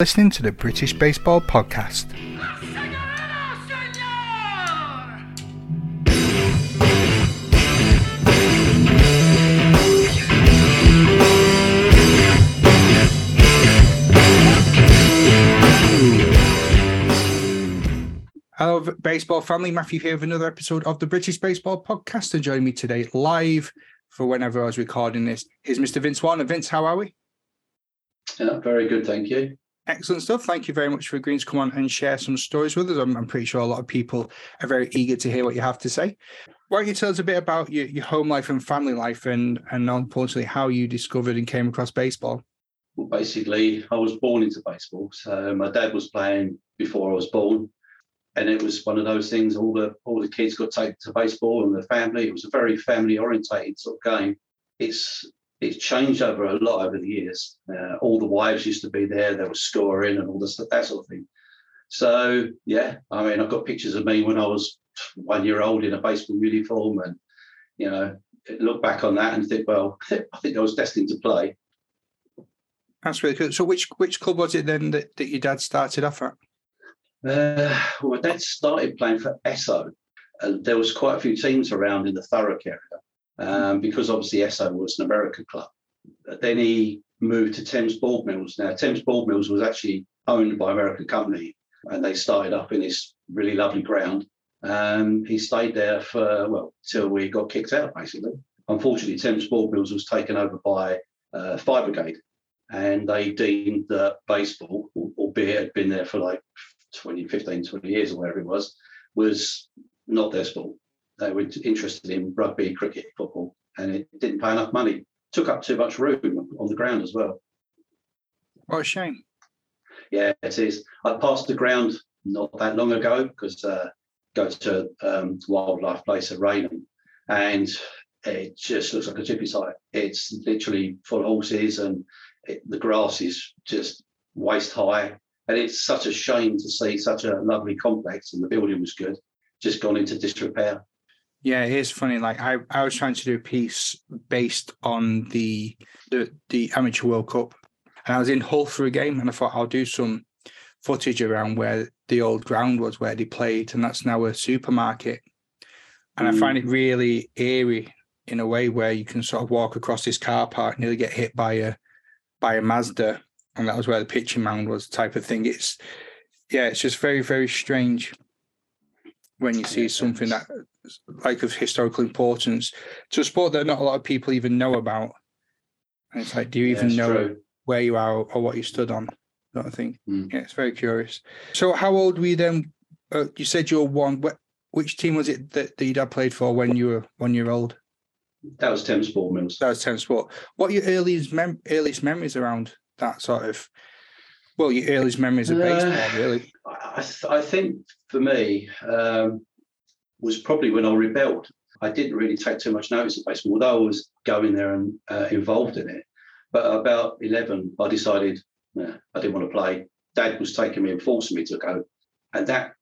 listening to the British Baseball Podcast. Hello, baseball family. Matthew here with another episode of the British Baseball Podcast. And joining me today live for whenever I was recording this is Mr. Vince Warner. Vince, how are we? Yeah, very good, thank you. Excellent stuff. Thank you very much for agreeing to come on and share some stories with us. I'm, I'm, pretty sure a lot of people are very eager to hear what you have to say. Why don't you tell us a bit about your, your home life and family life and, and unfortunately how you discovered and came across baseball? Well, basically, I was born into baseball. So my dad was playing before I was born. And it was one of those things, all the all the kids got taken to baseball and the family. It was a very family orientated sort of game. It's it's changed over a lot over the years. Uh, all the wives used to be there. they were scoring and all this that sort of thing. So yeah, I mean, I've got pictures of me when I was one year old in a baseball uniform, and you know, look back on that and think, well, I think I was destined to play. That's really good. So, which which club was it then that, that your dad started off at? Uh, well, my dad started playing for Esso, and there was quite a few teams around in the Thurrock area um, because obviously Esso was an American club. Then he moved to Thames Board Mills. Now, Thames Board Mills was actually owned by an American company, and they started up in this really lovely ground. Um, he stayed there for, well, till we got kicked out, basically. Unfortunately, Thames Board Mills was taken over by uh, Fire Brigade, and they deemed that baseball, albeit it had been there for like 20, 15, 20 years or whatever it was, was not their sport they were interested in rugby, cricket, football, and it didn't pay enough money. Took up too much room on the ground as well. What a shame. Yeah, it is. I passed the ground not that long ago because uh, go to um, wildlife place at Rainham, and it just looks like a gypsy site. It's literally full of horses, and it, the grass is just waist high. And it's such a shame to see such a lovely complex, and the building was good, just gone into disrepair. Yeah, it is funny. Like I, I was trying to do a piece based on the the the amateur World Cup, and I was in Hull for a game, and I thought I'll do some footage around where the old ground was where they played, and that's now a supermarket. And mm. I find it mm. really eerie in a way where you can sort of walk across this car park, nearly get hit by a by a Mazda, and that was where the pitching mound was, type of thing. It's yeah, it's just very very strange when you see something that like of historical importance to a sport that not a lot of people even know about. And it's like, do you even know true. where you are or what you stood on? Sort of thing. Mm. Yeah, it's very curious. So, how old were you then? Uh, you said you were one. Which team was it that, that your dad played for when you were one year old? That was Thames Board Mills. That was Thames Sport. What are your earliest mem- earliest memories around that sort of? Well, your earliest memories of baseball, uh, really. I, th- I, think for me, um, was probably when I rebelled. I didn't really take too much notice of baseball, although I was going there and uh, involved in it. But about 11, I decided nah, I didn't want to play. Dad was taking me and forcing me to go. And that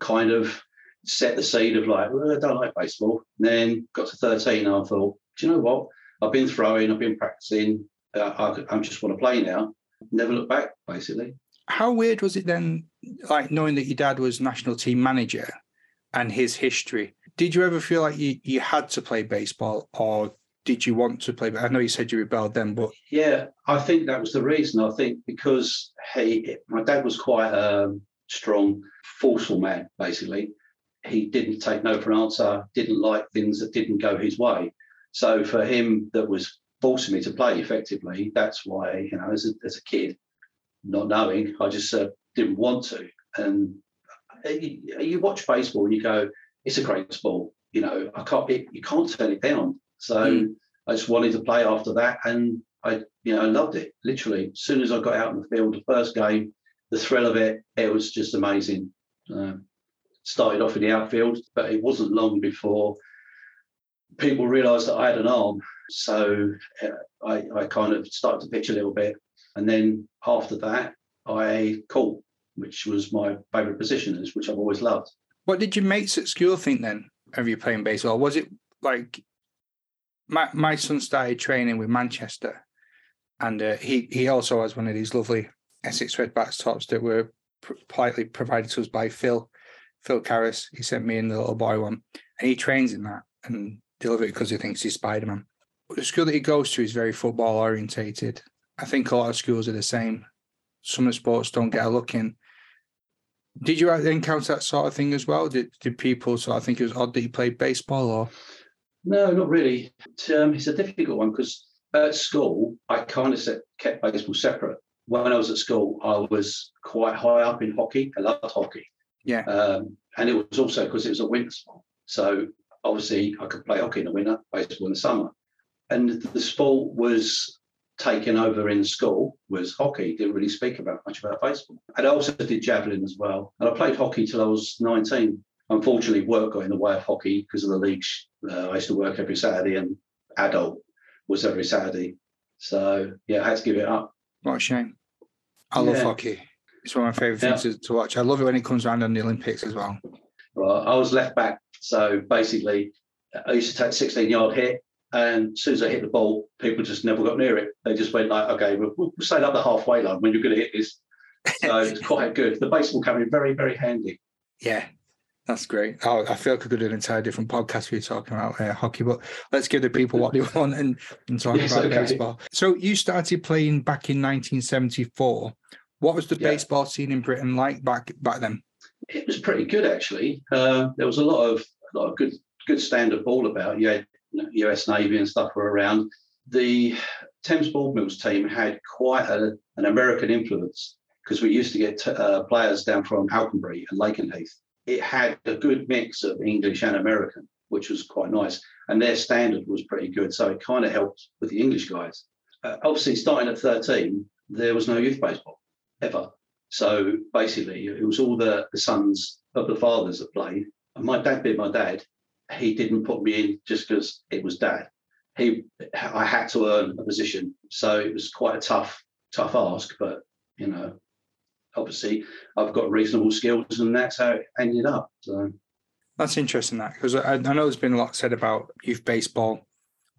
kind of set the seed of like, well, I don't like baseball. And then got to 13 and I thought, do you know what? I've been throwing, I've been practicing. Uh, I, I just want to play now. Never look back, basically. How weird was it then, like knowing that your dad was national team manager and his history. Did you ever feel like you, you had to play baseball or did you want to play? I know you said you rebelled then, but yeah, I think that was the reason. I think because he, my dad was quite a strong, forceful man. Basically, he didn't take no for an answer. Didn't like things that didn't go his way. So for him, that was forcing me to play effectively. That's why you know, as a, as a kid, not knowing, I just uh, didn't want to. And you, you, watch baseball and you go, it's a great sport. You know, I can't, it, you can't turn it down. So mm. I just wanted to play after that, and I, you know, I loved it. Literally, as soon as I got out in the field, the first game, the thrill of it, it was just amazing. Uh, started off in the outfield, but it wasn't long before people realised that I had an arm. So uh, I, I kind of started to pitch a little bit, and then after that, I caught which was my favourite position, which I've always loved. What did your mates at school think then of you playing baseball? Was it like my my son started training with Manchester, and uh, he he also has one of these lovely Essex Redbacks tops that were politely provided to us by Phil, Phil Carris. He sent me in the little boy one, and he trains in that and love it because he thinks he's Spider Man. The school that he goes to is very football orientated. I think a lot of schools are the same. The sports don't get a look in. Did you encounter that sort of thing as well? Did, did people sort of think it was odd that you played baseball or? No, not really. Um, it's a difficult one because at school, I kind of kept baseball separate. When I was at school, I was quite high up in hockey. I loved hockey. Yeah. Um, and it was also because it was a winter sport. So obviously, I could play hockey in the winter, baseball in the summer. And the sport was taken over in school was hockey. Didn't really speak about much about baseball. And I also did javelin as well. And I played hockey till I was 19. Unfortunately, work got in the way of hockey because of the leagues. Uh, I used to work every Saturday, and adult was every Saturday. So yeah, I had to give it up. What a shame. I love yeah. hockey. It's one of my favourite things to, to, watch. I love it when it comes around on the Olympics as well. Well, I was left back, so basically, I used to take 16 yard hit, and as soon as I hit the ball, people just never got near it. They just went like, "Okay, we'll, we'll stay up the halfway line when you're going to hit this." So it's quite good. The baseball coming very, very handy. Yeah, that's great. Oh, I feel like I could do an entire different podcast for you talking about uh, hockey, but let's give the people what they want and, and talk yes, about okay. baseball. So you started playing back in 1974. What was the yeah. baseball scene in Britain like back back then? It was pretty good actually. Uh, there was a lot of a lot of good good standard ball about. You had US Navy and stuff were around. The Thames Board Mills team had quite a, an American influence because we used to get uh, players down from Alconbury and Lakenheath it had a good mix of English and American, which was quite nice. And their standard was pretty good. So it kind of helped with the English guys. Uh, obviously, starting at 13, there was no youth baseball ever. So basically, it was all the, the sons of the fathers that played. And my dad being my dad, he didn't put me in just because it was dad. He, I had to earn a position. So it was quite a tough, tough ask. But, you know, obviously I've got reasonable skills, and that's how it ended up. So that's interesting, that because I, I, know there's been a lot said about youth baseball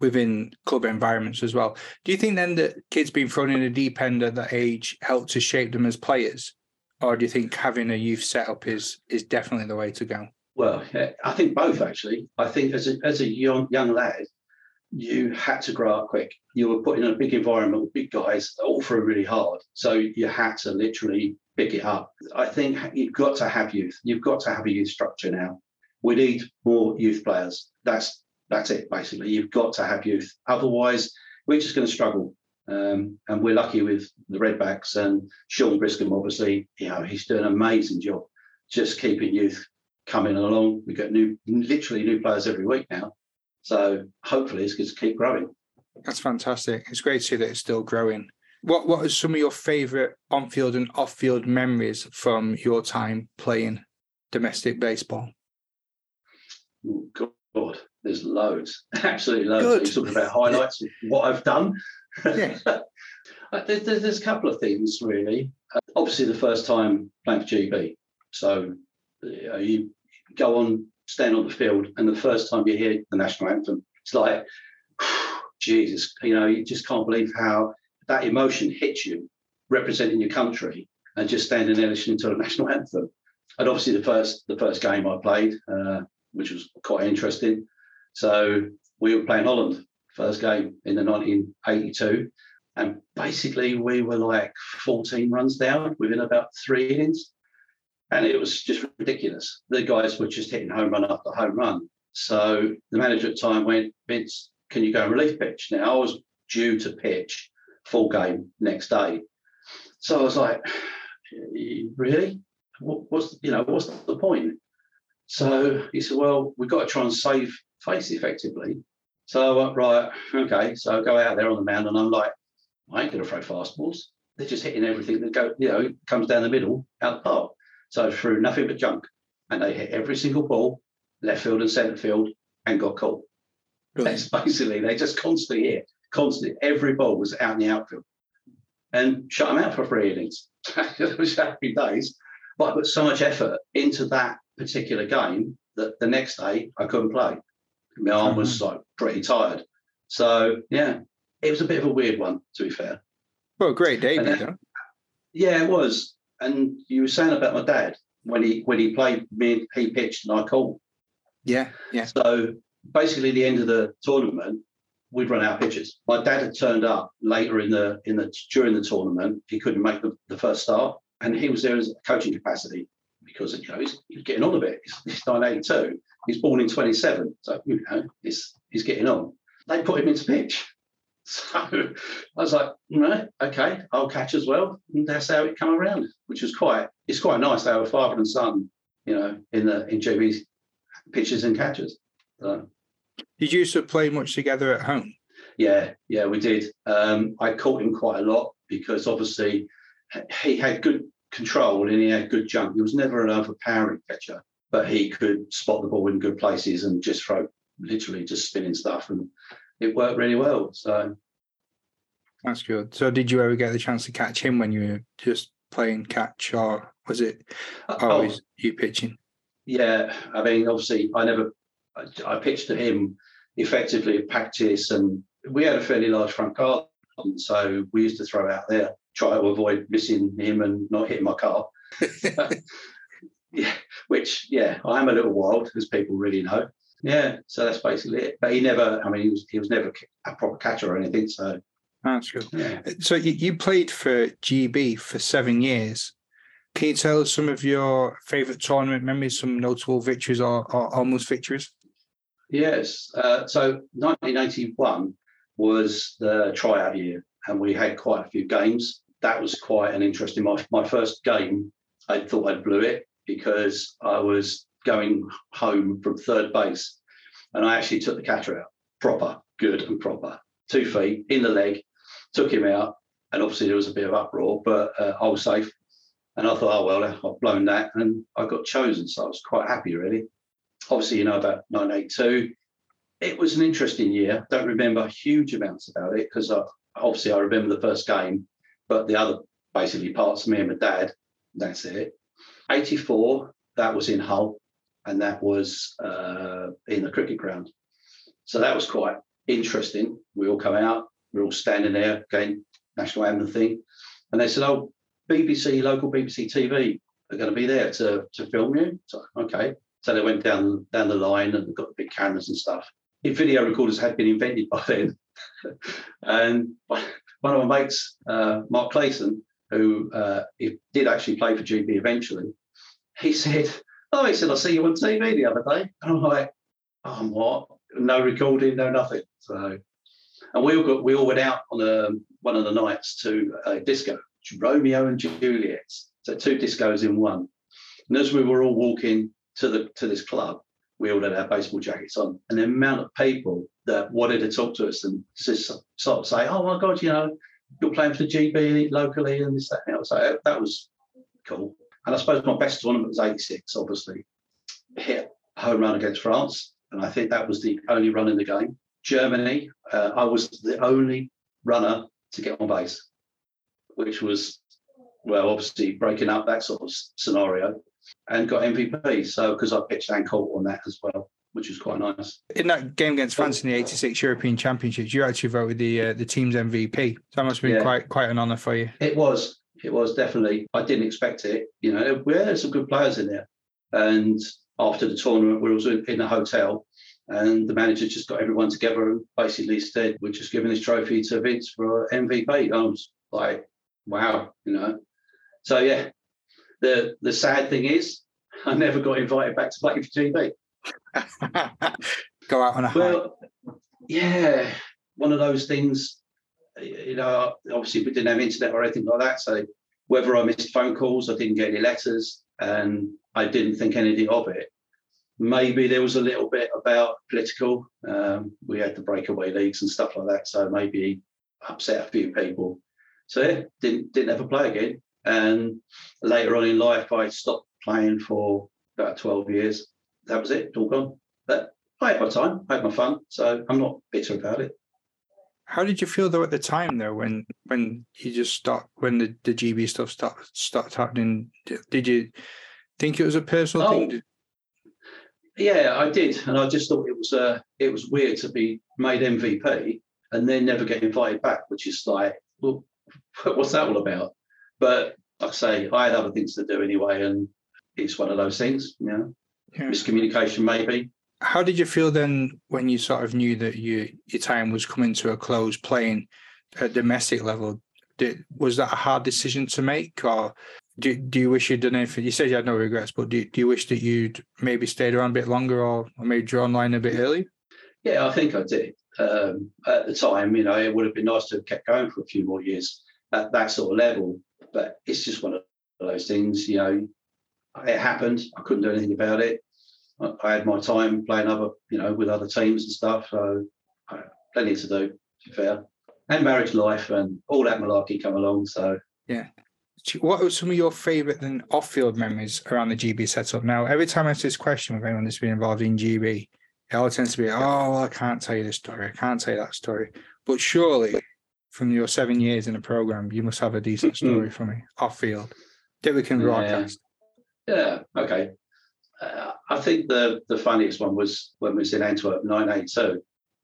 within club environments as well. Do you think then that kids being thrown in a deep end at that age helped to shape them as players, or do you think having a youth setup is is definitely the way to go? Well, I think both actually. I think as a as a young young lad, you had to grow up quick. You were put in a big environment with big guys, all through really hard. So you had to literally pick it up. I think you've got to have youth. You've got to have a youth structure now. We need more youth players. That's that's it basically. You've got to have youth. Otherwise, we're just going to struggle. Um, and we're lucky with the Redbacks and Sean Briscombe. Obviously, you know he's doing an amazing job, just keeping youth coming along. We get new, literally new players every week now. So hopefully, it's going to keep growing. That's fantastic. It's great to see that it's still growing. What What are some of your favourite on field and off field memories from your time playing domestic baseball? Oh, God, there's loads, absolutely loads. Good. You're talking about highlights of what I've done. Yeah. there's, there's, a couple of things really. Uh, obviously, the first time playing for GB, so you, know, you go on, stand on the field, and the first time you hear the national anthem, it's like, Jesus, you know, you just can't believe how that emotion hits you representing your country and just standing there listening to the national anthem. And obviously the first the first game I played, uh, which was quite interesting. So we were playing Holland, first game in the 1982. And basically we were like 14 runs down within about three innings. And it was just ridiculous. The guys were just hitting home run after home run. So the manager at the time went, Vince, can you go and relief pitch? Now I was due to pitch full game next day. So I was like, really? What's you know what's the point? So he said, well, we've got to try and save face effectively. So I went, right, okay. So I go out there on the mound and I'm like, I ain't gonna throw fastballs. They're just hitting everything that go, you know, comes down the middle out the park. So I threw nothing but junk. And they hit every single ball, left field and centre field, and got caught. That's basically they just constantly hit constantly. Every ball was out in the outfield and shut them out for three innings. it was happy days. But I put so much effort into that particular game that the next day I couldn't play. My arm was mm-hmm. like pretty tired. So yeah, it was a bit of a weird one, to be fair. Well, great debut, Yeah, it was. And you were saying about my dad when he when he played me, he pitched and I called. Yeah, yeah. So basically, the end of the tournament, we'd run out of pitches. My dad had turned up later in the in the during the tournament. He couldn't make the, the first start, and he was there as a coaching capacity because you know he's, he's getting on a bit. He's, he's 1982. He's born in 27, so you know he's he's getting on. They put him into pitch. So I was like, no, okay, I'll catch as well. And that's how it come around, which was quite, it's quite nice to have a father and son, you know, in the in GB's pitches and catches. So, Did you used to play much together at home? yeah, yeah, we did. Um, I caught him quite a lot because obviously he had good control and he had good jump. He was never an overpowering catcher, but he could spot the ball in good places and just throw literally just spinning stuff and it worked really well. So That's good. So, did you ever get the chance to catch him when you were just playing catch, or was it uh, oh, always you pitching? yeah, I mean, obviously, I never, I, I pitched to him effectively at practice, and we had a fairly large front garden, so we used to throw out there, try to avoid missing him and not hitting my car. yeah, which yeah, I am a little wild, as people really know. Yeah, so that's basically it. But he never, I mean, he was he was never a proper catcher or anything. So That's good. yeah, So, you, you played for GB for seven years. Can you tell us some of your favourite tournament memories, some notable victories or, or almost victories? yes. Uh, so 1981 was the tryout year, and we had quite a few games. That was quite an interesting. My my first game, I thought I'd blew it because I was going home from third base, and I actually took the catcher out proper, good and proper, two feet in the leg, took him out, and obviously there was a bit of uproar, but uh, I was safe. And I thought, oh well, I've blown that, and I got chosen, so I was quite happy, really. Obviously, you know about 982. It was an interesting year. Don't remember huge amounts about it because obviously I remember the first game, but the other basically parts of me and my dad. That's it. 84. That was in Hull, and that was uh, in the cricket ground. So that was quite interesting. We all come out, we're all standing there, again, national anthem thing. And they said, Oh, BBC, local BBC TV are going to be there to, to film you. So, okay. So they went down down the line and got the big cameras and stuff. If video recorders had been invented by then. and one of my mates, uh, Mark Clayton, who uh, did actually play for GB eventually, he said, Oh, he said, I see you on TV the other day. And I'm like, Oh, what? No recording, no nothing. So, and we all got we all went out on a, one of the nights to a disco, Romeo and Juliet. So two discos in one. And as we were all walking to the to this club, we all had our baseball jackets on, and the amount of people that wanted to talk to us and just sort of say, "Oh my God, you know, you're playing for the GB locally and this that." And so oh, that was cool. And I suppose my best tournament was '86. Obviously, hit home run against France, and I think that was the only run in the game. Germany, uh, I was the only runner to get on base, which was well, obviously breaking up that sort of scenario, and got MVP. So because I pitched and caught on that as well, which was quite nice. In that game against France in the '86 European Championships, you actually voted the uh, the team's MVP. So that must have been Yeah. quite quite an honour for you. It was. It was definitely. I didn't expect it. You know, we had some good players in there. And after the tournament, we was in a hotel, and the manager just got everyone together and basically said, "We're just giving this trophy to Vince for MVP." I was like, "Wow," you know. So yeah, the the sad thing is, I never got invited back to play for GB. Go out on a high. Well, yeah, one of those things. You know, obviously we didn't have internet or anything like that, so whether I missed phone calls, I didn't get any letters, and I didn't think anything of it. Maybe there was a little bit about political. Um, we had the breakaway leagues and stuff like that, so maybe upset a few people. So yeah, didn't didn't ever play again. And later on in life, I stopped playing for about twelve years. That was it, all gone. But I had my time, I had my fun, so I'm not bitter about it. How did you feel though at the time though when when you just stopped when the, the GB stuff started started happening? Did- Did you think it was a personal Oh. thing? Did- Yeah, I did, and I just thought it was uh, it was weird to be made MVP and then never get invited back, which is like, well, what's that all about? But like I say, I had other things to do anyway, and it's one of those things, you know, Yeah. miscommunication maybe. How did you feel then when you sort of knew that you, your time was coming to a close playing at domestic level? Did, was that a hard decision to make, or do, do you wish you'd done anything? You said you had no regrets, but do, do you wish that you'd maybe stayed around a bit longer or, or maybe drawn line a bit early? Yeah, I think I did. Um, at the time, you know, it would have been nice to have kept going for a few more years at that sort of level. But it's just one of those things, you know, it happened. I couldn't do anything about it. I, had my time playing other, you know, with other teams and stuff. So I plenty to do, to be fair. And marriage life and all that malarkey come along. So yeah. What are some of your favourite then off-field memories around the GB setup? Now, every time I ask this question with anyone that's been involved in GB, it all tends to be, oh, well, I can't tell you this story, I can't tell you that story. But surely, from your seven years in the program, you must have a decent mm-hmm. story for me off-field that we can Yeah. broadcast. yeah, okay. Uh, I think the the funniest one was when we was in Antwerp, 982.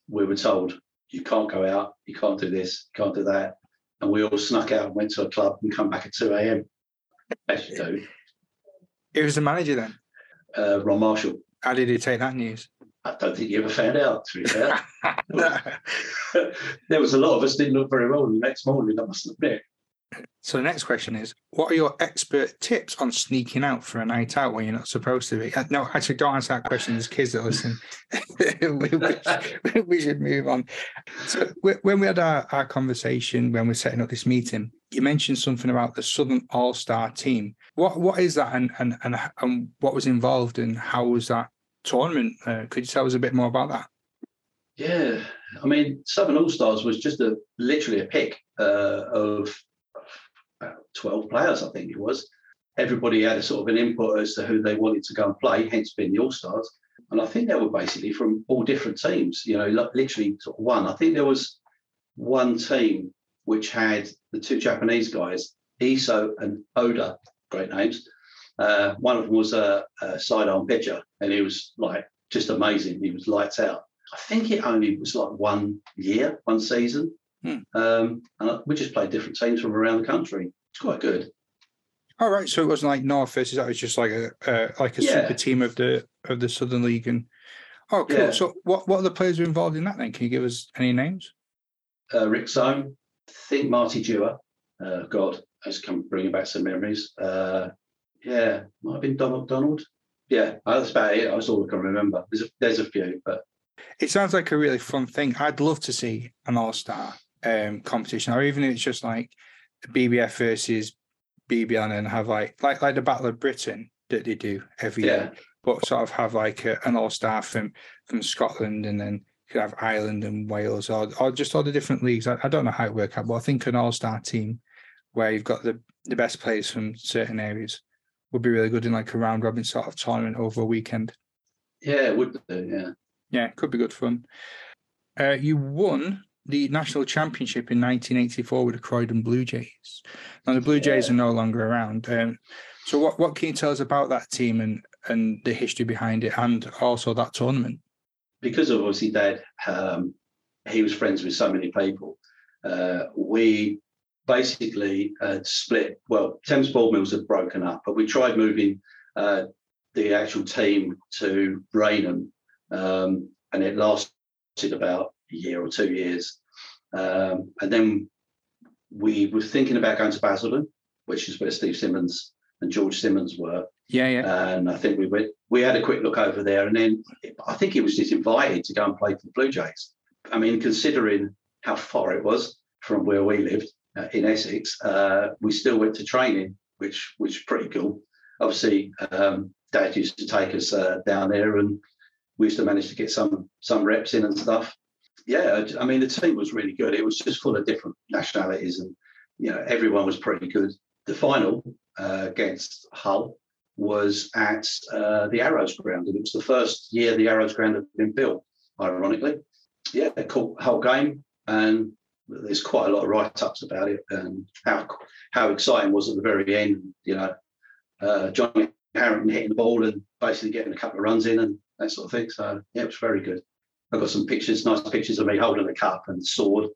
We were told you can't go out, you can't do this, you can't do that, and we all snuck out and went to a club and come back at 2 a.m. As you do. It was the manager then. Uh, Ron Marshall. How did he take that news? I don't think you ever found out. To be fair, there was a lot of us didn't look very well the next morning. I must admit. So the next question is, what are your expert tips on sneaking out for a night out when you're not supposed to be? Uh, No, actually, don't answer that question. There's kids that listen. we, we- we should move on. So when we had our, our conversation when we're setting up this meeting, you mentioned something about the Southern All Star team. What what is that, and and and, and what was involved, and how was that tournament? Uh, could you tell us a bit more about that? Yeah, I mean, Southern All Stars was just a literally a pick uh, of about twelve players, I think it was. Everybody had a sort of an input as to who they wanted to go and play, hence being the All Stars. And I think they were basically from all different teams. You know, literally one. I think there was one team which had the two Japanese guys, Iso and Oda, great names. Uh, one of them was a, a sidearm pitcher, and he was like just amazing. He was lights out. I think it only was like one year, one season. Hmm. Um, and we just played different teams from around the country. It's quite good. All right, so it wasn't like North versus that was just like a uh, like a Yeah. super team of the of the Southern League and oh cool. Yeah. So what what are the players who are involved in that then? Can you give us any names? Uh, Rick Zone, I think Marty Dewar. Uh, God, that's come bringing back some memories. Uh, yeah, might have been Don McDonald. Yeah, that's about it. That's all I can remember. There's a, there's a few, but It sounds like a really fun thing. I'd love to see an all star um, competition, or even if it's just like BBF versus BBN and have like like like the Battle of Britain that they do every yeah, year, but sort of have like a, an all star from from Scotland and then you could have Ireland and Wales or or just all the different leagues. I, I don't know how it works out, but I think an all star team where you've got the the best players from certain areas would be really good in like a round robin sort of tournament over a weekend. yeah, it would do. Yeah, Yeah, it could be good fun. Uh, you won the national championship in 1984 with the Croydon Blue Jays. Now the Blue Jays Yeah. are no longer around. Um, so what what can you tell us about that team and and the history behind it, and also that tournament? because of obviously Dad, um, he was friends with so many people. Uh, we basically uh, split. Well, Thames Board Mills had broken up, but we tried moving uh, the actual team to Rainham, um, and it lasted about a year or two years. Um, and then we were thinking about going to Basildon, which is where Steve Simmons and George Simmons were. Yeah, yeah. And I think we went, we had a quick look over there, and then I think he was just invited to go and play for the Blue Jays. I mean, considering how far it was from where we lived uh, in Essex, uh, we still went to training, which which was pretty cool. Obviously, um, Dad used to take us uh, down there, and we used to manage to get some some reps in and stuff. Yeah, I mean, the team was really good. It was just full of different nationalities, and you know, everyone was pretty good. The final uh, against Hull was at uh, the Arrows ground, and it was the first year the Arrows ground had been built. Ironically, yeah, they caught whole game, and there's quite a lot of write-ups about it and how how exciting was at the very end. You know, uh, Johnny Harrington hitting the ball and basically getting a couple of runs in and that sort of thing. So yeah, it was very good. I've got some pictures, nice pictures of me holding a cup and sword.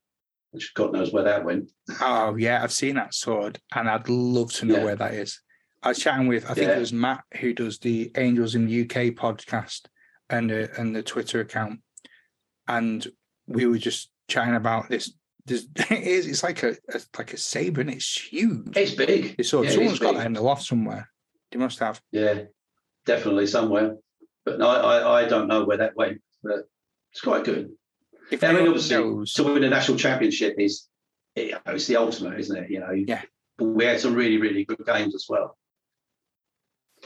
which God knows where that went. Oh yeah, I've seen that sword, and I'd love to know Yeah. where that is. I was chatting with, I think Yeah. it was Matt who does the Angels in the UK podcast and the, and the Twitter account, and we were just chatting about this. This it is. It's like a, a like a saber, and it's huge. It's big. It's sort yeah, someone's got that in the loft somewhere. They must have. Yeah, definitely somewhere. But no, I, I don't know where that went, but it's quite good. If I mean, obviously, knows, to win a national championship is it, it's the ultimate, isn't it? You know. Yeah. But we had some really, really good games as well.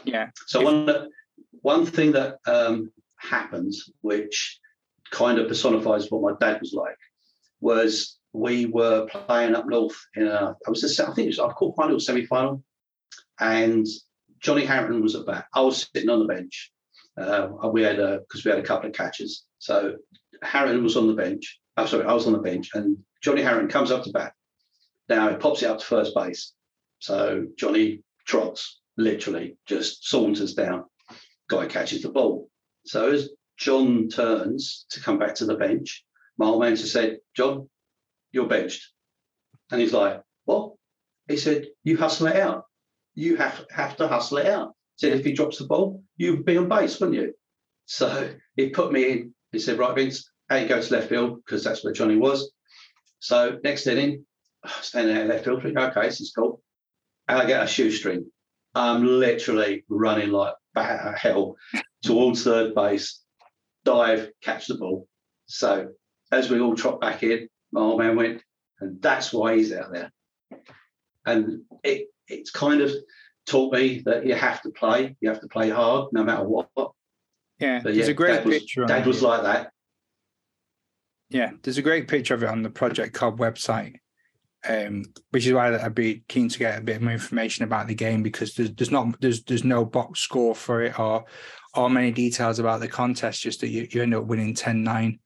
yeah, So one one thing that um, happened, which kind of personifies what my dad was like, was we were playing up north in a I was a, I think it was a quarter-final, semi-final, and Johnny Harrington was at bat. I was sitting on the bench. Uh, we had a because we had a couple of catches. So Harrington was on the bench. I'm sorry, I was on the bench, and Johnny Harrington comes up to bat. Now he pops it up to first base. So Johnny trots, literally just saunters down. Guy catches the ball. So as John turns to come back to the bench, my old man said, John, you're benched. And he's like, What? He said, You hustle it out. You have, have to hustle it out. Said, if he drops the ball, you'd be on base, wouldn't you? So he put me in. He said, Right, Vince, how you go to left field, because that's where Johnny was. So next inning, standing in left field, thinking, okay, this is cool. And I get a shoestring. I'm literally running like bat out of hell towards third base, dive, catch the ball. So as we all trot back in, my old man went, and that's why he's out there. And it it's kind of taught me that you have to play, you have to play hard no matter what. yeah. But There's yeah, a great Dad picture. on Dad was like that. Yeah, there's a great picture of it on the Project Cobb website, um, which is why I'd be keen to get a bit more information about the game because there's, there's not there's there's no box score for it or or many details about the contest. Just that you, you end up winning 10-9.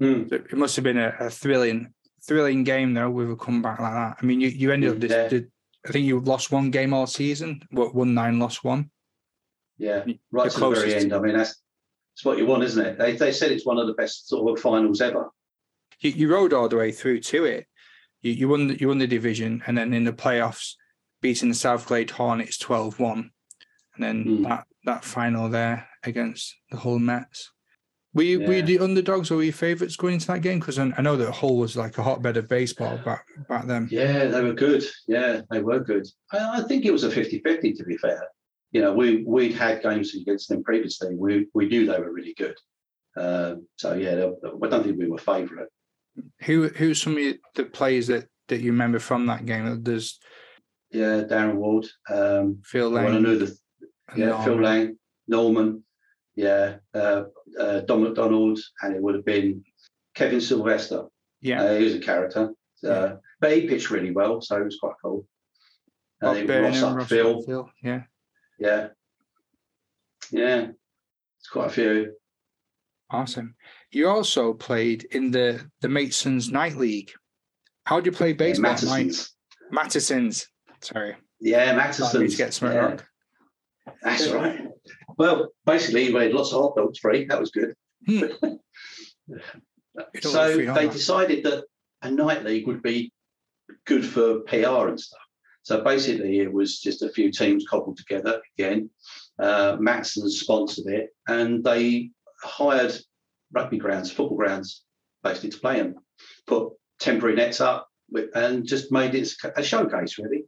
Hmm. So It must have been a, a thrilling thrilling game though with a comeback like that. I mean, you you ended up this. Yeah. the- I think you lost one game all season. What one nine, lost one. Yeah, The right to the very end. I mean, that's that's what you want, isn't it? They they said it's one of the best sort of finals ever. you, you rode all the way through to it. You, you won the, you won the division, and then in the playoffs, beating the Southglade Hornets 12-1. and then Hmm. that that final there against the Hull Mets. Were you were you the underdogs or were you favourites going into that game? Because I, I know that Hull was like a hotbed of baseball back back then. Yeah, they were good. Yeah, they were good. I, I think it was a 50-50 to be fair. You know, we we'd had games against them previously. We we knew they were really good. Um, so yeah, they- I don't think we were favourite. Who who's some of the players that that you remember from that game? There's Yeah, Darren Ward. Um, Phil I Lang. knew the and yeah, Phil Lang, Norman, yeah, uh, uh, Don McDonald, and it would have been Kevin Sylvester. Yeah, Uh, he was a character, uh, but he pitched really well, so it was quite cool. And Bob then Burnham, Ross Upfield, Upfield, Yeah. yeah, yeah, it's quite a few. Awesome. You also played in the the Masons Night League. How do you play baseball? night? Mattessons. Mattessons. Sorry. Yeah, I need to get something yeah. That's right. Well, basically, we had lots of hot dogs free. That was good. Hmm. So free they decided that a night league would be good for PR and stuff. So basically, it was just a few teams cobbled together again. Uh, Mattessons sponsored it, and they hired rugby grounds, football grounds, basically to play them. Put temporary nets up with, and just made it a showcase, really.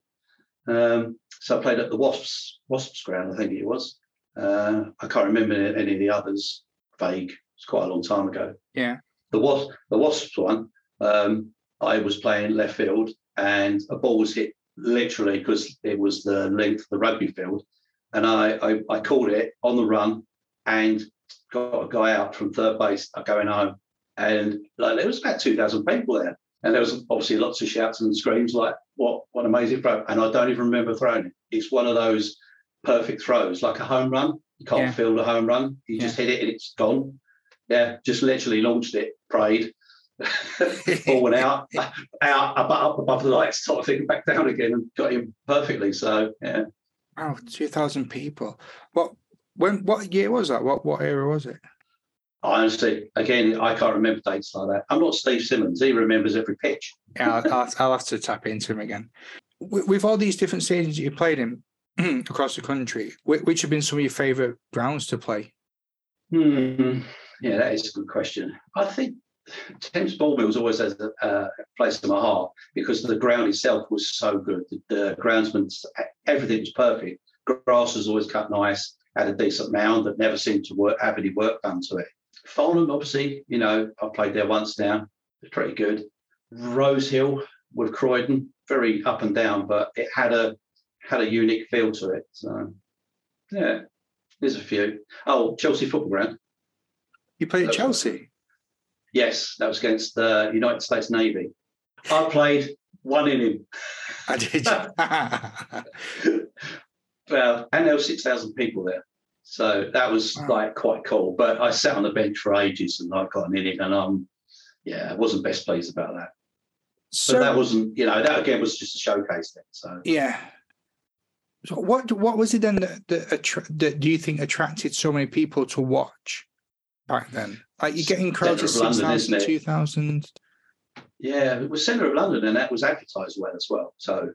Um, so I played at the Wasps Wasps ground, I think it was. Uh, I can't remember any of the others. Vague. It's quite a long time ago Yeah. the wasp the wasps one um i was playing left field and a ball was hit literally because it was the length of the rugby field and I, I i called it on the run and got a guy out from third base going home and like there was about 2000 people there and there was obviously lots of shouts and screams like what what amazing throw and i don't even remember throwing it it's one of those perfect throws like a home run you can't Yeah. field a home run you just hit it and it's gone yeah, just literally launched it, prayed, ball went out, out, up, up above the lights, sort of thing, back down again, and got him perfectly. So yeah, Wow, two thousand people. What when what year was that? What what era was it? I honestly, again, I can't remember dates like that. I'm not Steve Simmons. He remembers every pitch. yeah, I'll, I'll, I'll have to tap into him again. With, with all these different stadiums that you played in across the country, which, have been some of your favourite grounds to play? Hmm. Yeah, that is a good question. I think Thames Board Mills always a, place in my heart because the ground itself was so good. The, the everything was perfect. Grass was always cut nice, had a decent mound that never seemed to work, have any work done to it. Farnham, obviously, you know, I've played there once now. It's pretty good. Rose Hill with Croydon, very up and down, but it had a had a unique feel to it. So yeah, there's a few. Oh, Chelsea football ground. You played at Chelsea? Yes, that was against the United States Navy. I played one inning. I did. well, and there were six thousand people there. So that was Wow. like quite cool. But I sat on the bench for ages and I got an inning, and um, yeah, I wasn't best pleased about that. so But that wasn't, you know, that again was just a showcase then. So yeah. So what what was it then that that, attra- that do you think attracted so many people to watch back then? Like you're getting crowds of Centre 6,000, 2,000. yeah, it was centre of London, and that was advertised well as well. So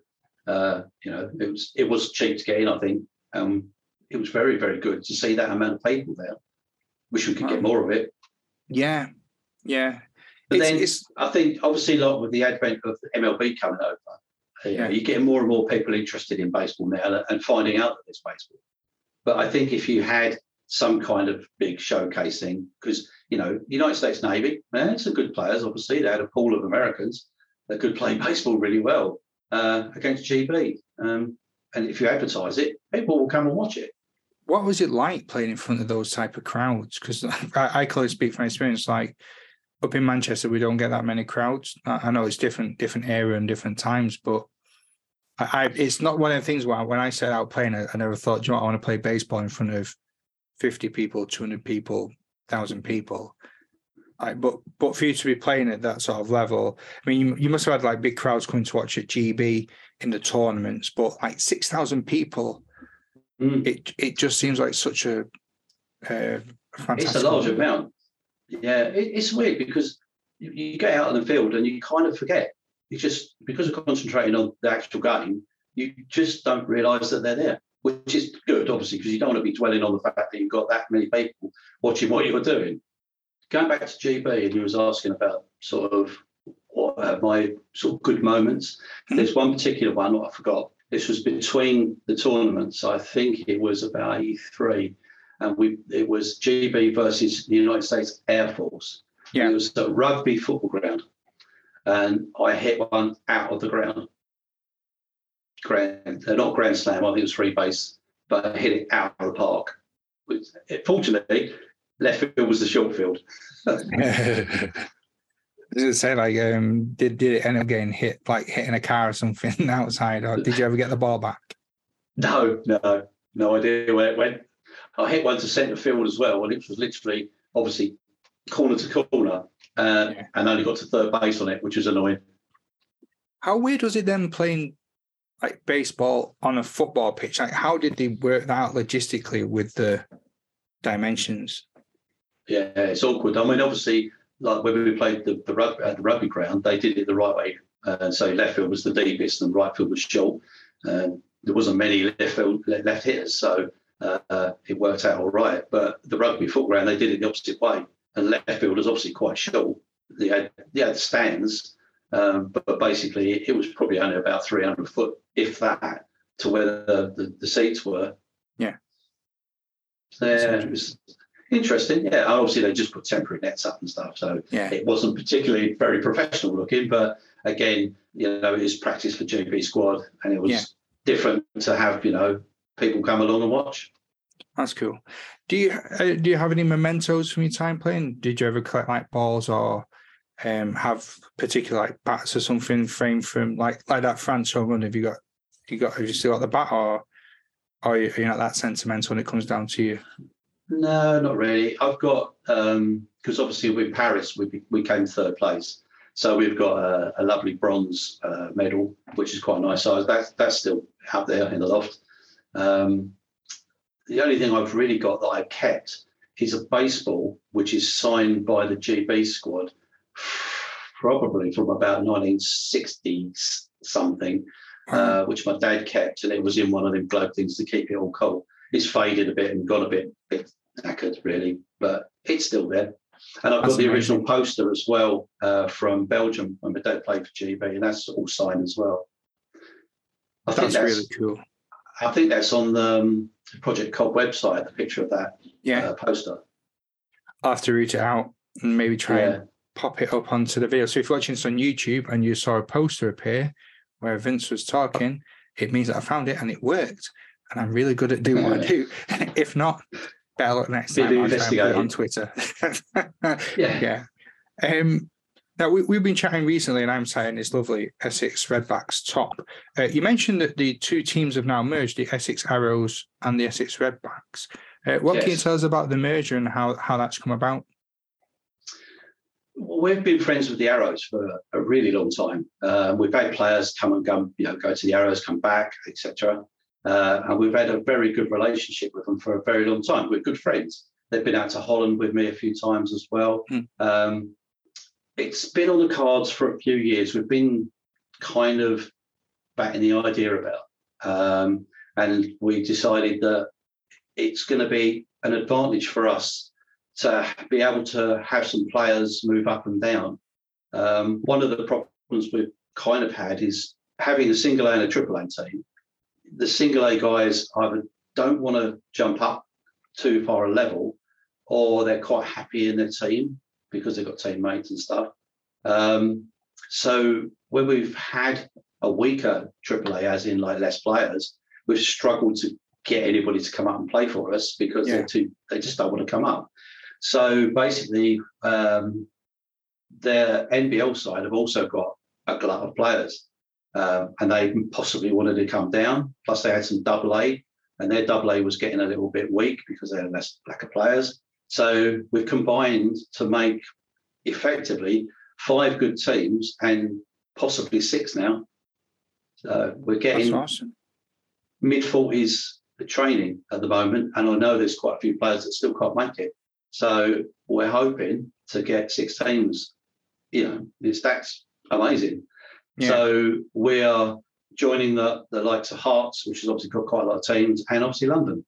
uh, you know, it was it was cheap to get in. I think um, it was very very good to see that amount of people there. Wish we could get more of it. Yeah, yeah. But It's- then it's- I think obviously like with the advent of MLB coming over, you know, Yeah. you're getting more and more people interested in baseball now and finding out that there's baseball. But I think if you had some kind of big showcasing, because you know, United States Navy, man, some good players. Obviously, they had a pool of Americans that could play baseball really well uh, against GB. Um, and if you advertise it, people will come and watch it. what was it like playing in front of those type of crowds? Because I, I can only speak from experience. Like up in Manchester, we don't get that many crowds. I, know it's different, different area and different times, but I, I it's not one of the things where I- when I set out playing, I, I never thought, "Do you know, what, I want to play baseball in front of fifty people, two hundred people, thousand people. I, but but for you to be playing at that sort of level, I mean, you, you must have had like big crowds coming to watch at GB in the tournaments, but like six thousand people Mm. it it just seems like such a, uh fantastic. It's a large amount. Yeah, it, it's weird because you, you get out on the field and you kind of forget. You just because of concentrating on the actual game, you just don't realise that they're there, which is good, obviously, because you don't want to be dwelling on the fact that you've got that many people watching what you're doing. Going back to GB, and you was asking about sort of what are my sort of good moments. Mhm. There's one particular one I forgot. This was between the tournaments. I think it was about 83 and we it was GB versus the United States Air Force. Yeah. It was a rugby football ground, and I hit one out of the ground. Grand, uh, not grand slam. I think it was free base, but I hit it out of the park. Which, it, fortunately, left field was the short field. Does it say like um did did it end up getting hit like hitting a car or something outside or did you ever get the ball back? No, no, no idea where it went. I hit one to centre field as well, and it was literally, obviously, corner to corner, uh, Yeah. and only got to third base on it, which was annoying. How weird was it then playing like baseball on a football pitch? Like how did they work that out logistically with the dimensions? Yeah, it's awkward. I mean, obviously, like when we played the, the rugby at the rugby ground, they did it the right way. Uh, so left field was the deepest and right field was short. Um, there wasn't many left field left hitters, so uh, it worked out all right. But the rugby foot ground, they did it the opposite way, and left field was obviously quite short. They had they had stands, um, but, but basically it was probably only about 300 foot, if that, to where the, the, the seats were. Yeah. So, yeah, it was interesting. Yeah, obviously they just put temporary nets up and stuff, so Yeah. it wasn't particularly very professional looking. But again, you know, it was practice for GB squad, and it was Yeah. different to have you know people come along and watch. That's cool. Do you uh, do you have any mementos from your time playing? Did you ever collect like balls or um, have particular like bats or something framed from like like that France home run? Have you got you got have you still got the bat or are you are you not that sentimental when it comes down to you? No, not really. I've got because obviously with Paris we we came third place, so we've got a, a lovely bronze uh, medal, which is quite nice size. That's that's still out there in the loft. Um, the only thing I've really got that I've kept is a baseball which is signed by the GB squad, probably from about 1960 something, uh, which my dad kept, and it was in one of them globe things to keep it all cold. It's faded a bit and got a bit, bit knackered, really, but it's still there. And I've That's got the amazing. original poster as well uh, from Belgium when my dad played for GB, and that's all signed as well. I think That's that's, really cool. I think that's on the um, Project Cobb website. The picture of that Yeah, uh, poster. I'll have to root it out and maybe try Yeah. and pop it up onto the video. So if you're watching this on YouTube and you saw a poster appear where Vince was talking, it means that I found it and it worked. And I'm really good at doing what I do. if not, better luck next Bit time. I'll try and put it on. Twitter. Yeah. yeah. Um, now we, we've been chatting recently, and I'm saying this lovely Essex Redbacks top. Uh, you mentioned that the two teams have now merged, the Essex Arrows and the Essex Redbacks. Uh, what can you tell us about the merger and how, how that's come about? Well, We've been friends with the Arrows for a really long time. Uh, we've had players come and go, you know, go to the Arrows, come back, etc. Uh, and we've had a very good relationship with them for a very long time. We're good friends. They've been out to Holland with me a few times as well. Hmm. Um, it's been on the cards for a few years. We've been kind of batting the idea about, um, and we decided that it's going to be an advantage for us to be able to have some players move up and down. Um, one of the problems we've kind of had is having a single A and a triple A team. The single A guys either don't want to jump up too far a level, or they're quite happy in their team because they've got teammates and stuff. Um, so when we've had a weaker AAA, as in like less players, we've struggled to get anybody to come up and play for us because Yeah. they're too they just don't want to come up. So basically, um, their NBL side have also got a glut of players, um, and they possibly wanted to come down. Plus, they had some double A, and their double A was getting a little bit weak because they had less lack of players. So we've combined to make effectively five good teams and possibly six now. So we're getting awesome. mid forties training at the moment, and I know there's quite a few players that still can't make it. So we're hoping to get six teams. You know, it's that's amazing. Yeah. So we are joining the the likes of Herts, which has obviously got quite a lot of teams, and obviously London.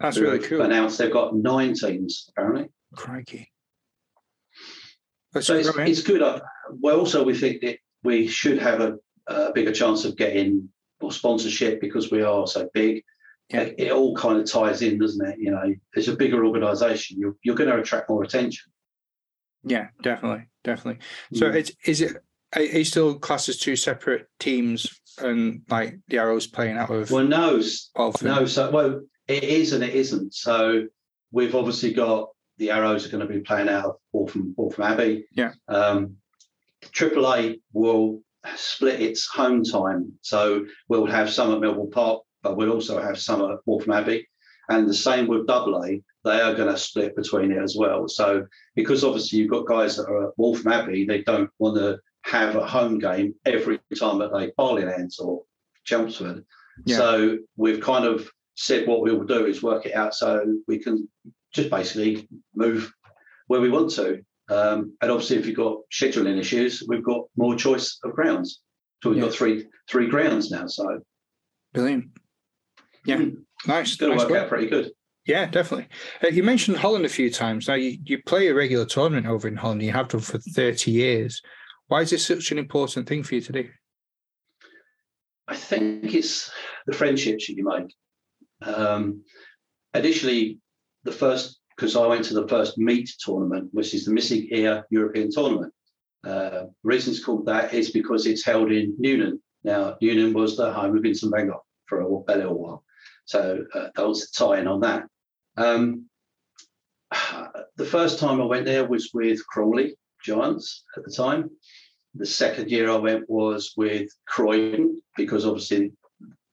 That's who really cool. Announced they've got nine teams apparently. Crikey. That's So it's, it's good. Well, also we think that we should have a, a bigger chance of getting more sponsorship because we are so big. Yeah. It, it all kind of ties in, doesn't it? You know, it's a bigger organisation. You're, you're going to attract more attention. Yeah, definitely, definitely. So Mm. it's is it are are you still classed as two separate teams and like the arrows playing out of well, no, s- Waltham? no. So well, it is and it isn't. So we've obviously got the Arrows are going to be playing out of Waltham, Waltham Abbey. Yeah. Um, Triple A will split its home time, so we'll have some at Melbourne Park, but we'll also have some at Waltham Abbey, and the same with Double A. They are going to split between it as well. So because obviously you've got guys that are at Waltham Abbey, they don't want to have a home game every time that they Barleylands or Chelmsford. Yeah. So we've kind of said what we will do is work it out so we can just basically move where we want to. Um, and obviously, if you've got scheduling issues, we've got more choice of grounds. So we've Yeah. got three three grounds now. So Brilliant. Yeah, mm, nice. it's going to nice work work. out pretty good. Yeah, definitely. Uh, you mentioned Holland a few times. Now you, you play a regular tournament over in Holland. You have done for thirty years. Why is this such an important thing for you to do? I think it's the friendships that you make. Um, initially, the first because I went to the first meet tournament, which is the Missing Ear European Tournament. Uh, reason it's called that is because it's held in Nuenen. Now, Nuenen was the home of Vincent Van Gogh for a, a little while, so uh, that was the tie-in on that. Um, the first time I went there was with Crawley Giants at the time. The second year I went was with Croydon because obviously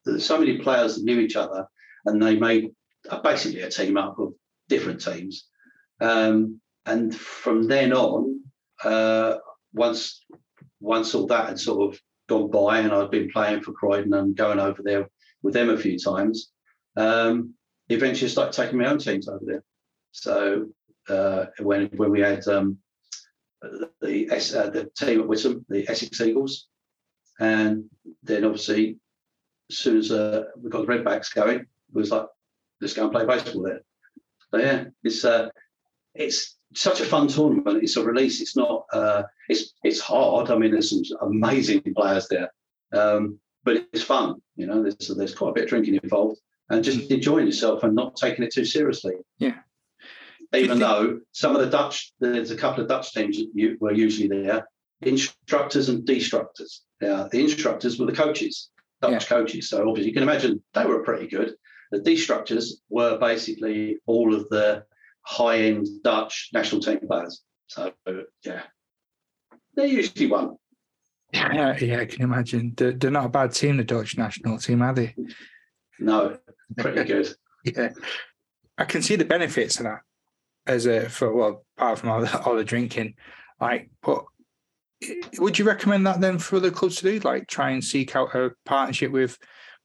there's so many players that knew each other and they made basically a team up of different teams. Um, and from then on, uh, once once all that had sort of gone by and I'd been playing for Croydon and going over there with them a few times, um, eventually started taking my own teams over there. So uh, when when we had um, the uh, the team at Witham, the Essex Eagles, and then obviously as soon as uh, we got the Redbacks going, was like let's go and play baseball there. So yeah, it's uh, it's such a fun tournament. It's a release. It's not. Uh, it's it's hard. I mean, there's some amazing players there, um, but it's fun. You know, there's there's quite a bit of drinking involved, and just mm. enjoying yourself and not taking it too seriously. Yeah. Even though some of the Dutch, there's a couple of Dutch teams that were usually there, instructors and destructors. Yeah, the instructors were the coaches, Dutch yeah. coaches. So obviously you can imagine they were pretty good. The structures were basically all of the high-end Dutch national team players. So yeah, they usually won. Yeah, yeah, I can imagine. They're, they're not a bad team, the Dutch national team, are they? No, pretty good. yeah, I can see the benefits of that as a for well, apart from all the, all the drinking. Like, but would you recommend that then for other clubs to do? Like, try and seek out a partnership with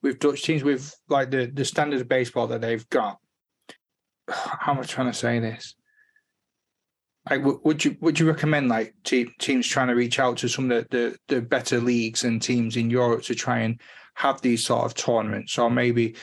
with Dutch teams with like the the standard of baseball that they've got how am I trying to say this? Like, would you would you recommend like te- teams trying to reach out to some of the, the, the better leagues and teams in Europe to try and have these sort of tournaments, or maybe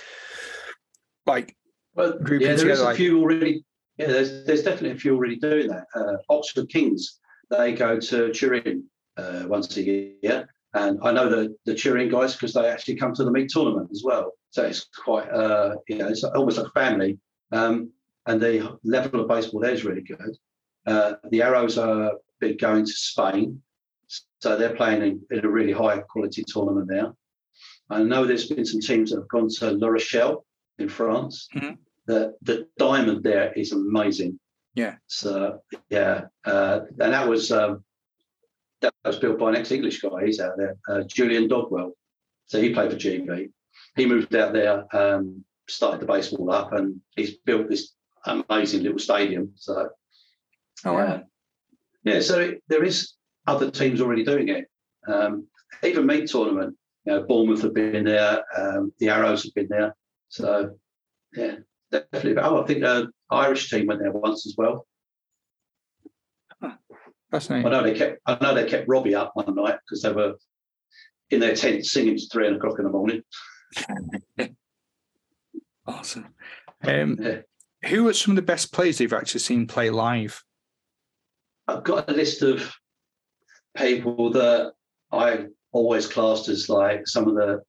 like well, yeah, there is a like... few already. Yeah, there's there's definitely a few already doing that. Uh, Oxford Kings they go to Turin uh, once a year, and I know the the Turin guys because they actually come to the meet tournament as well. So it's quite uh, you know it's almost like a family. Um, and the level of baseball there is really good. Uh, the Arrows are big going to Spain, so they're playing in, in, a really high quality tournament there. I know there's been some teams that have gone to La Rochelle in France. Mm-hmm. The the diamond there is amazing. Yeah. So yeah, uh, and that was um, that was built by an ex-English guy. He's out there, uh, Julian Dodwell. So he played for GB. He moved out there, um, started the baseball up, and he's built this amazing little stadium. So, oh, wow. yeah, so there is other teams already doing it. Um, even meet tournament, you know, Bournemouth have been there, um, the Arrows have been there. So, yeah, definitely. Oh, I think the Irish team went there once as well. Fascinating. I know they kept. I know they kept Robbie up one night because they were in their tent singing to three o'clock in the morning. awesome. Um, yeah who are some of the best players you've actually seen play live? I've got a list of people that I always classed as like some of the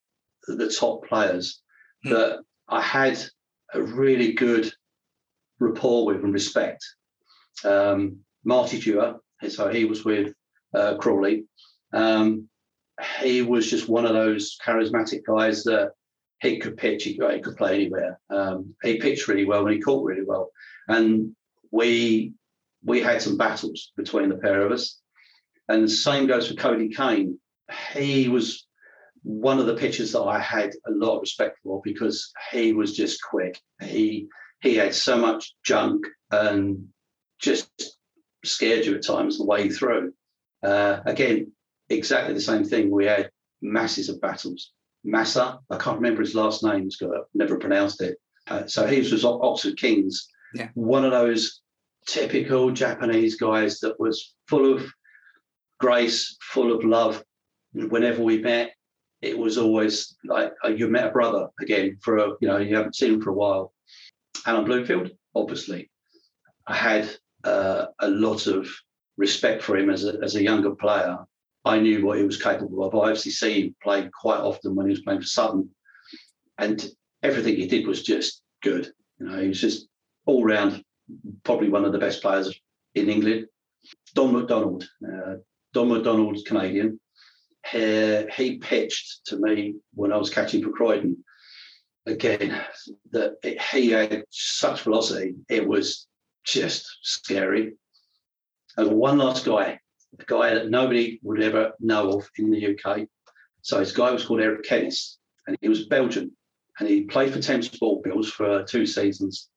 the top players mm. that I had a really good rapport with and respect. Um, Marty Dewar, so he was with uh, Crawley. Um, he was just one of those charismatic guys that he could pitch, he, he could play anywhere. Um, he pitched really well and he caught really well. And we we had some battles between the pair of us. And the same goes for Cody Kane. He was one of the pitchers that I had a lot of respect for because he was just quick. He he had so much junk and just scared you at times the way he threw. Uh, again, exactly the same thing. We had masses of battles. Massa. I can't remember his last name. I've never pronounced it. Uh, so he was Oxford Kings. Yeah. One of those typical Japanese guys that was full of grace, full of love. Whenever we met, it was always like uh, you met a brother again for a, you know you haven't seen him for a while. Alan Bloomfield, obviously, I had uh, a lot of respect for him as a, as a younger player I knew what he was capable of. I obviously see him play quite often when he was playing for Southern, and everything he did was just good. You know, he was just all round, probably one of the best players in England. Don McDonald, uh, Don McDonald's Canadian. He, he pitched to me when I was catching for Croydon. Again, that he had such velocity, it was just scary. And one last guy a guy that nobody would ever know of in the UK. So his guy was called Eric Kennis, and he was Belgian, and he played for Thames Board Mills for two seasons.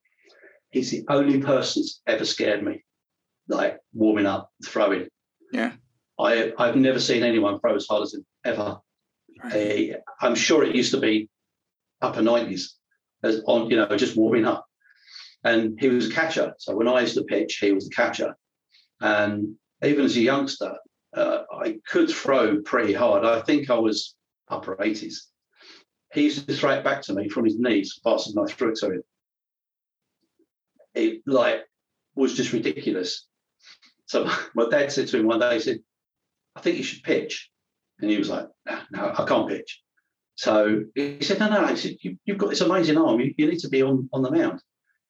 He's the only person that's ever scared me, like warming up, throwing. Yeah. I, I've never seen anyone throw as hard as him ever. Right. I'm sure it used to be upper 90s as on, you know, just warming up. and he was a catcher. So when I used to pitch, he was the catcher. And even as a youngster, uh, I could throw pretty hard. I think I was upper 80s. He used to throw it back to me from his knees faster than I threw it to him. It like was just ridiculous. So my dad said to him one day, he said, I think you should pitch. And he was like, no, no, I can't pitch. So he said, no, no, he said, you, have got this amazing arm. You, you, need to be on, on the mound.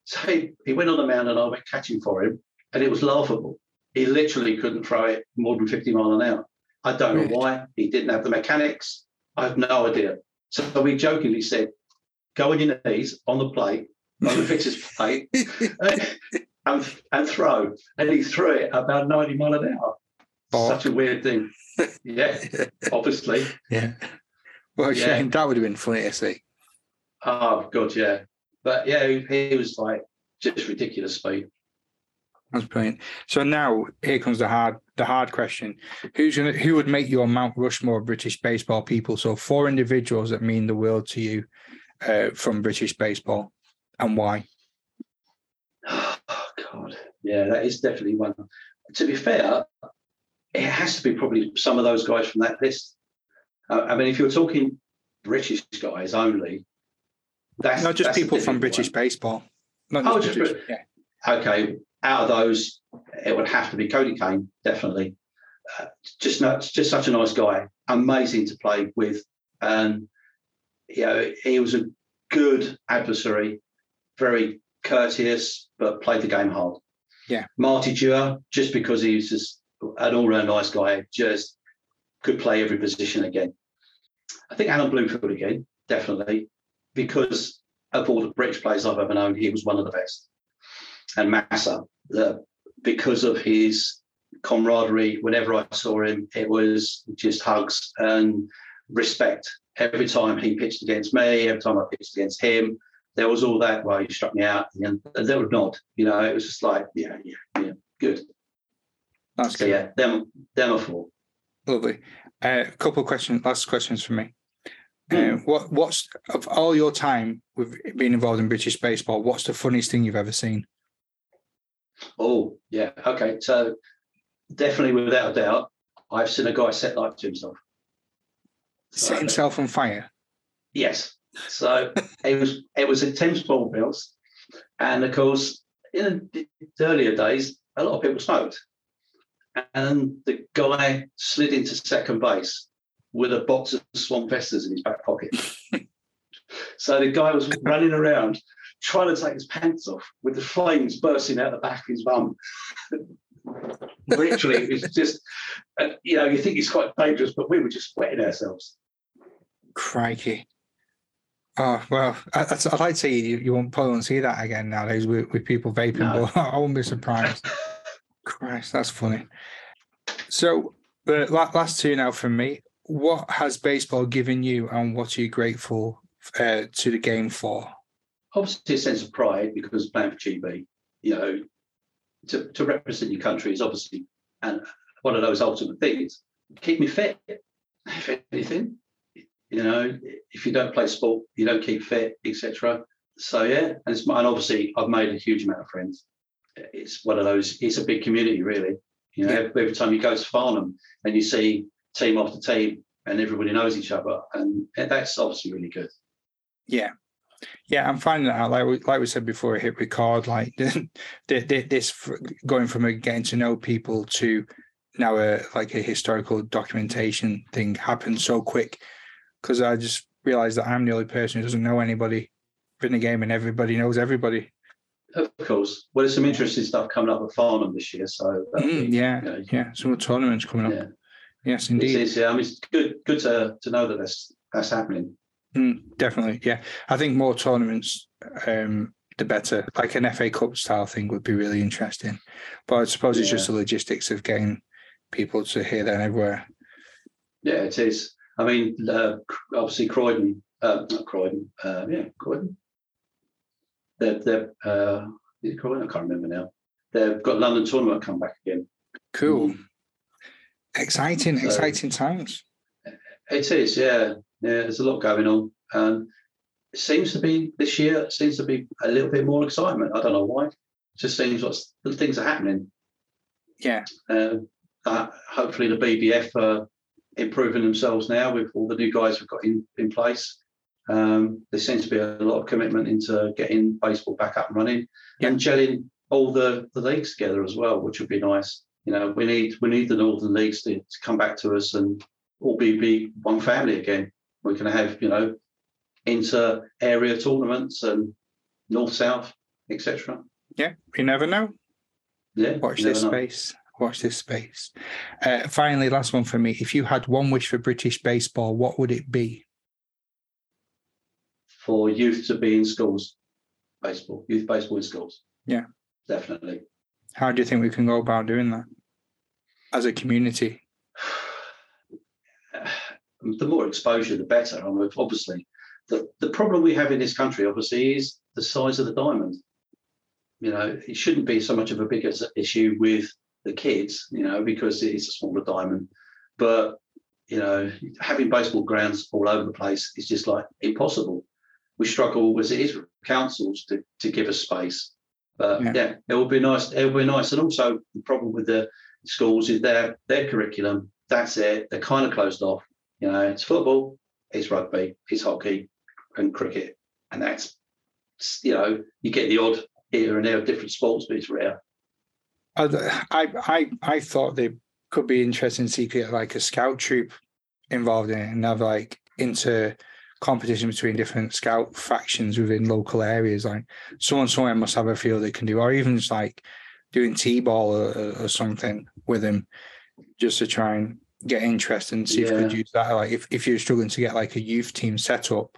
So he, he went on the mound and I went catching for him and it was laughable. He literally couldn't throw it more than 50 mile an hour. I don't know why. He didn't have the mechanics. I have no idea. So we jokingly said, go on your knees on the plate, on the pitcher's plate, and, and throw. And he threw it about 90 mile an hour. Oh. Such a weird thing. Yeah, obviously. Yeah. Well, yeah. Shane, that would have been funny to see. Oh, God, yeah. But yeah, he, he was like just ridiculous speed. That's brilliant. So now here comes the hard the hard question. Who's gonna who would make your Mount Rushmore British baseball people? So four individuals that mean the world to you uh, from British baseball and why? Oh God. Yeah, that is definitely one. To be fair, it has to be probably some of those guys from that list. I mean, if you're talking British guys only, that's not just that's people from British one. baseball. Not oh, just, British, yeah. Okay, out of those, it would have to be Cody Kane, definitely. Uh, just not, just such a nice guy, amazing to play with, and you know he was a good adversary, very courteous, but played the game hard. Yeah, Marty Dewar, just because he was just an all-round nice guy, just could play every position again. I think Alan Bloomfield again, definitely, because of all the British players I've ever known, he was one of the best. And Massa, the, because of his camaraderie, whenever I saw him, it was just hugs and respect. Every time he pitched against me, every time I pitched against him, there was all that. Well, he struck me out, and they would nod. You know, it was just like, yeah, yeah, yeah, good. That's so, good. yeah, them, them are four. Lovely. Uh, a couple of questions, last questions for me. Uh, hmm. what what's of all your time with being involved in British baseball? What's the funniest thing you've ever seen? Oh yeah, okay. So definitely, without a doubt, I've seen a guy set light to himself. Set himself on fire. Yes. So it was it was at Thames Board Mills, and of course, in the earlier days, a lot of people smoked, and the guy slid into second base with a box of Swan Vestas in his back pocket. so the guy was running around trying to take his pants off with the flames bursting out the back of his bum. Literally, it was just, uh, you know, you think it's quite dangerous, but we were just wetting ourselves. Crikey. Oh well, I, would like to say you, you won't probably won't see that again nowadays with, with people vaping, no. but I won't be surprised. Christ, that's funny. So the last two now from me what has baseball given you and what are you grateful uh, to the game for? Obviously, a sense of pride because playing for GB, you know, to, to represent your country is obviously and one of those ultimate things. Keep me fit, if anything. You know, if you don't play sport, you don't keep fit, etc. So yeah, and, and obviously I've made a huge amount of friends. It's one of those. It's a big community, really. You know, yeah. every, time you go to Farnham and you see team after team, and everybody knows each other, and that's obviously really good. Yeah, yeah, I'm finding out like we, like we said before, I hit record. Like this going from a getting to know people to now a like a historical documentation thing happens so quick because I just realized that I'm the only person who doesn't know anybody in the game, and everybody knows everybody. Of course. Well, there's some interesting stuff coming up at Farnham this year. So mm, yeah, you know, yeah, some tournaments coming up. Yeah. Yes, indeed. It is, yeah. I mean, it's good, good to, to know that that's that's happening. Mm, definitely, yeah. I think more tournaments, um, the better. Like an FA Cup style thing would be really interesting. But I suppose it's just the logistics of getting people to hear that everywhere. Yeah, it is. I mean, uh, obviously Croydon, uh, not Croydon, uh, yeah, Croydon. They're, they're uh? I can't remember now. They've got London tournament come back again. Cool. Mm. Exciting, so, exciting times. It is, yeah. Yeah, there's a lot going on. Um, it seems to be this year. Seems to be a little bit more excitement. I don't know why. It just seems like things are happening. Yeah. Uh, uh, hopefully the BBF are improving themselves now with all the new guys we've got in, in place. Um, there seems to be a lot of commitment into getting baseball back up and running Yeah. and gelling all the, the leagues together as well, which would be nice. You know, we need we need the northern leagues to, to come back to us and all be, be one family again. We can have you know inter area tournaments and north south etc. Yeah. You never know. Yeah, Watch this know. space. Watch this space. Uh, finally, last one for me. If you had one wish for British baseball, what would it be? For youth to be in schools, baseball, youth baseball in schools. Yeah. definitely. How do you think we can go about doing that as a community? the more exposure, the better. I mean, obviously, the, the problem we have in this country, obviously, is the size of the diamond. You know, it shouldn't be so much of a bigger issue with the kids, you know, because it is a smaller diamond. But, you know, having baseball grounds all over the place is just like impossible. We struggle as it is with councils to, to give us space. But Yeah. yeah. it would be nice. It would be nice. And also, the problem with the schools is their their curriculum. That's it. They're kind of closed off. You know, it's football, it's rugby, it's hockey, and cricket, and that's you know, you get the odd here and there of different sports, but it's rare. I, I, I, thought they could be interesting to see get like a scout troop involved in it and have like inter competition between different scout factions within local areas. Like someone somewhere must have a field they can do, or even just like doing t-ball or, or something with them, just to try and get interest and see if you could use that. Like if, if you're struggling to get like a youth team set up,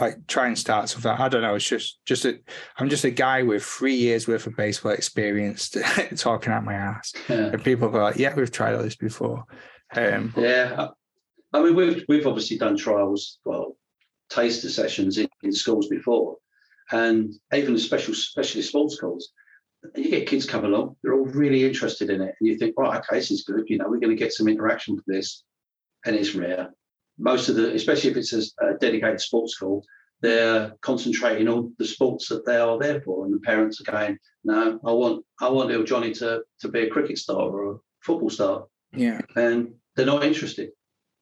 like try and start something. I don't know. It's just just a I'm just a guy with three years worth of baseball experience talking out my ass, Yeah. and people go like, "Yeah, we've tried all this before." Um, Yeah. I mean, we've we've obviously done trials, well, taster sessions in, in schools before, and even the special specialist sports schools. You get kids come along; they're all really interested in it, and you think, right, okay, this is good. You know, we're going to get some interaction for this, and it's rare. Most of the, especially if it's a, a dedicated sports school, they're concentrating on the sports that they are there for, and the parents are going, "No, I want I want little Johnny to to be a cricket star or a football star," yeah, and they're not interested.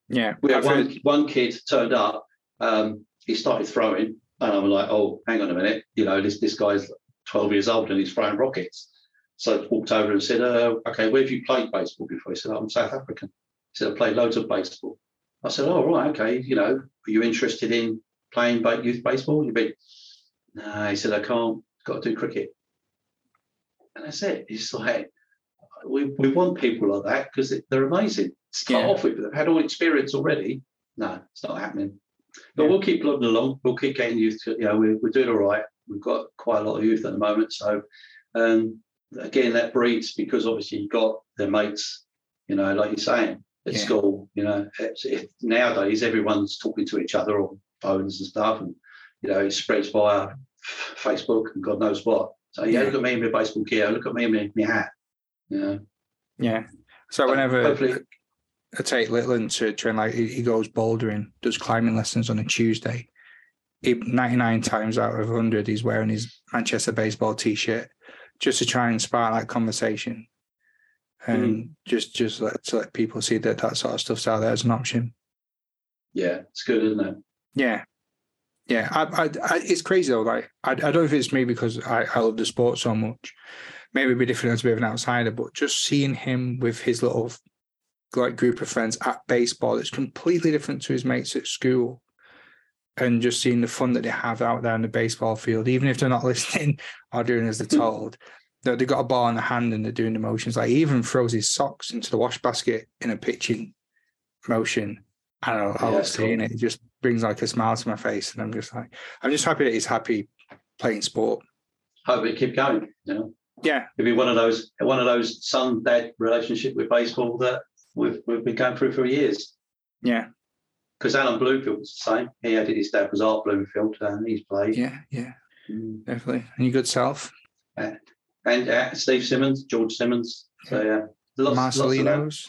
Yeah. We had one, one kid turned up, um, he started throwing, and I'm like, oh, hang on a minute, you know, this this guy's 12 years old and he's throwing rockets. So I walked over and said, uh, okay, where have you played baseball before? He said, oh, I'm South African. He said, I played loads of baseball. I said, oh, right, okay, you know, are you interested in playing youth baseball? You've been, no, he said, I can't, got to do cricket. And that's it. It's like, we, we want people like that because they're amazing. Start Yeah. off with, they've had all experience already. No, it's not happening. But Yeah. we'll keep plodding along. We'll keep getting youth. To, you know, we're, we're doing all right. We've got quite a lot of youth at the moment. So, um, again, that breeds because obviously you've got their mates, you know, like you're saying, at Yeah. school, you know, it's, it, nowadays everyone's talking to each other on phones and stuff. And, you know, it spreads via Facebook and God knows what. So, yeah, look at me in my baseball gear. Look at me in my, my hat. Yeah. yeah. So whenever Hopefully, I take Litland to train, like he goes bouldering, does climbing lessons on a Tuesday. He, 99 times out of 100, he's wearing his Manchester baseball t shirt just to try and spark that conversation. And hmm. just just let, to let people see that that sort of stuff's out there as an option. yeah, it's good, isn't it? Yeah. Yeah. I, I, I, it's crazy though. Like, I, I don't know if it's me because I, I love the sport so much. Maybe it'd be different as a bit of an outsider, but just seeing him with his little like group of friends at baseball, it's completely different to his mates at school. And just seeing the fun that they have out there in the baseball field, even if they're not listening or doing as they're hmm. told, that they've got a ball in the hand and they're doing the motions. Like he even throws his socks into the wash basket in a pitching motion. I don't know, I Yeah, love seeing cool. it. It just brings like a smile to my face. And I'm just like, I'm just happy that he's happy playing sport. Hope it keep going. You know, Yeah. it'd be one of those one of those son dad relationship with baseball that we've we've been going through for years. Yeah. Because Alan Bloomfield was the same. He had his dad was Art Bloomfield, and he's played. Yeah. Yeah. Mm. Definitely. And your good self. And uh, Steve Simmons, George Simmons. So yeah, lots, lots of that. Marcelinos.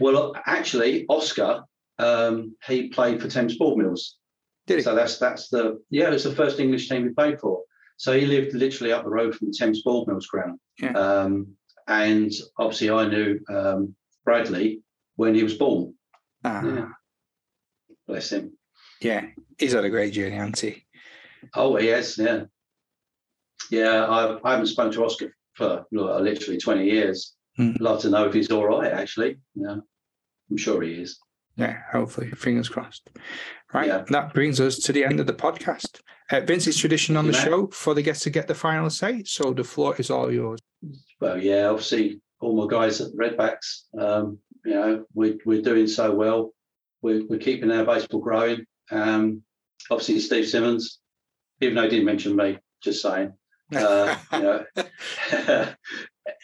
Well, actually, Oscar, um, he played for Thames Mills. Did he? So that's that's the yeah, it was the first English team he played for. So he lived literally up the road from the Thames Board Mills ground. Yeah. Um, and obviously I knew um, Bradley when he was born. Ah, Yeah. Bless him. yeah. He's had a great journey, hasn't he? Oh yes, yeah. Yeah, I, I haven't spoken to Oscar for literally 20 years. Hmm. Love to know if he's all right, actually. Yeah. I'm sure he is. Yeah, hopefully. Fingers crossed. Right. Yeah. That brings us to the end of the podcast. Uh, Vince, it's tradition on the show for the guests to get the final say. So the floor is all yours. Well, yeah, obviously all my guys at the Redbacks, um, you know, we're, we're doing so well. We're, we're keeping our baseball growing. Um, obviously Steve Simmons, even though he didn't mention me, just saying, uh, you know,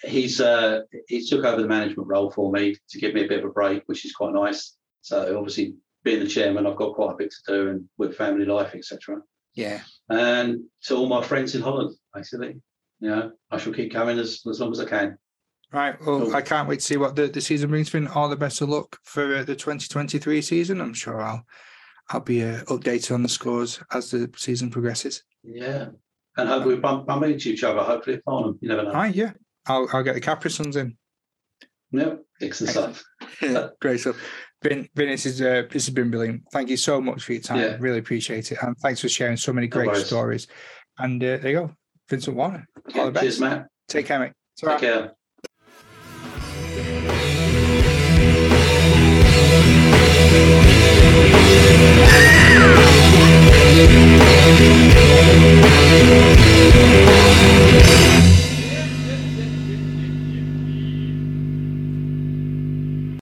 he's uh, he's took over the management role for me to give me a bit of a break, which is quite nice. So obviously being the chairman, I've got quite a bit to do and with family life, etc. yeah. And to all my friends in Holland, basically, you know, I shall keep coming as, as long as I can. Right. Well, Cool. I can't wait to see what the, the season brings. Finn, all the best of luck for uh, the 2023 season. I'm sure I'll I'll be uh, updated on the scores as the season progresses. Yeah. And hopefully we bump, bump into each other, hopefully at Farnham. You never know. Right. Yeah. I'll I'll get the Capri Suns in. Yeah, excellent stuff. Great stuff. Vin, Vin, this, is, uh, this has been brilliant. Thank you so much for your time. Yeah. Really appreciate it. And thanks for sharing so many great no stories. And uh, there you go. Vincent Warner. Yeah, all the best. Cheers, mate. Take care, mate. Take right. care.